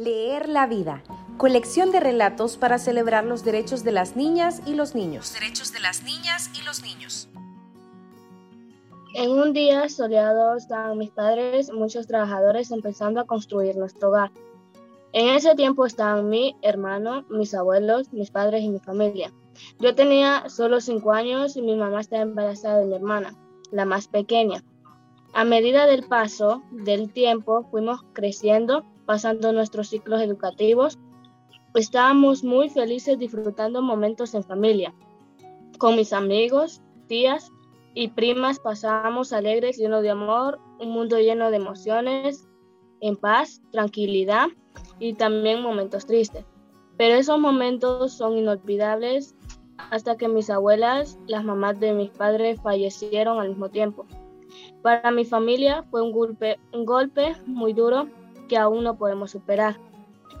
Leer la vida. Colección de relatos para celebrar los derechos de las niñas y los niños. derechos de las niñas y los niños. En un día soleado estaban mis padres, muchos trabajadores empezando a construir nuestro hogar. En ese tiempo estaban mi hermano, mis abuelos, mis padres y mi familia. Yo tenía solo cinco años y mi mamá estaba embarazada de mi hermana, la más pequeña. A medida del paso del tiempo fuimos creciendo, pasando nuestros ciclos educativos. Estábamos muy felices disfrutando momentos en familia. Con mis amigos, tías y primas pasábamos alegres, llenos de amor, un mundo lleno de emociones, en paz, tranquilidad y también momentos tristes. Pero esos momentos son inolvidables hasta que mis abuelas, las mamás de mis padres, fallecieron al mismo tiempo. Para mi familia fue un golpe, muy duro que aún no podemos superar,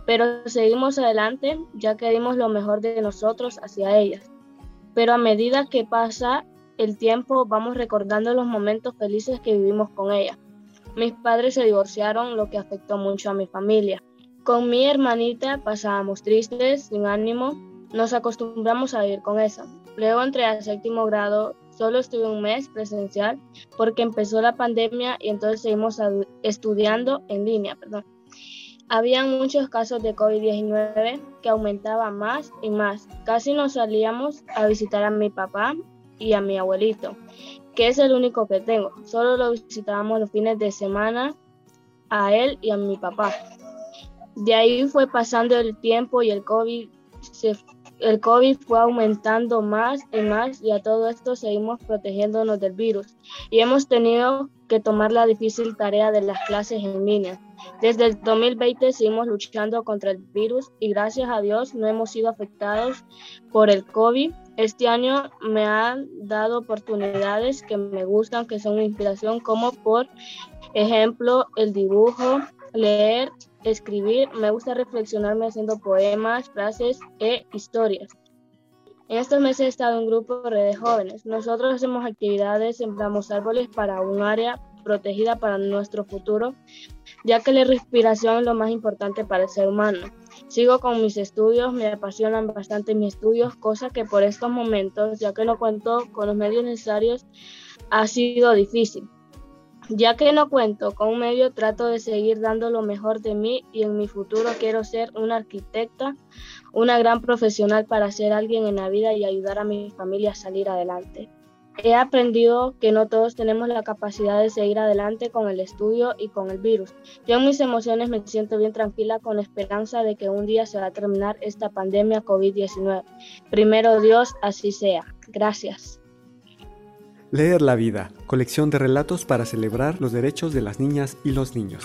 pero seguimos adelante ya que dimos lo mejor de nosotros hacia ellas. Pero a medida que pasa el tiempo vamos recordando los momentos felices que vivimos con ellas. Mis padres se divorciaron, lo que afectó mucho a mi familia. Con mi hermanita pasábamos tristes, sin ánimo, nos acostumbramos a vivir con eso. Luego entré al séptimo grado, solo estuve un mes presencial porque empezó la pandemia y entonces seguimos estudiando en línea. Perdón. Habían muchos casos de COVID-19 que aumentaban más y más. Casi no salíamos a visitar a mi papá y a mi abuelito, que es el único que tengo. Solo lo visitábamos los fines de semana a él y a mi papá. De ahí fue pasando el tiempo y el COVID, el COVID fue aumentando más y más y a todo esto seguimos protegiéndonos del virus y hemos tenido que tomar la difícil tarea de las clases en línea. Desde el 2020 seguimos luchando contra el virus y gracias a Dios no hemos sido afectados por el COVID. Este año me han dado oportunidades que me gustan, que son inspiración, como por ejemplo el dibujo, leer escribir, me gusta reflexionarme haciendo poemas, frases e historias. En estos meses he estado en un grupo de jóvenes. Nosotros hacemos actividades, sembramos árboles para un área protegida para nuestro futuro, ya que la respiración es lo más importante para el ser humano. Sigo con mis estudios, me apasionan bastante mis estudios, cosa que por estos momentos, ya que no cuento con los medios necesarios, ha sido difícil. Ya que no cuento con un medio, trato de seguir dando lo mejor de mí y en mi futuro quiero ser una arquitecta, una gran profesional para ser alguien en la vida y ayudar a mi familia a salir adelante. He aprendido que no todos tenemos la capacidad de seguir adelante con el estudio y con el virus. Yo en mis emociones me siento bien tranquila con la esperanza de que un día se va a terminar esta pandemia COVID-19. Primero Dios, así sea. Gracias. Leer la vida, colección de relatos para celebrar los derechos de las niñas y los niños.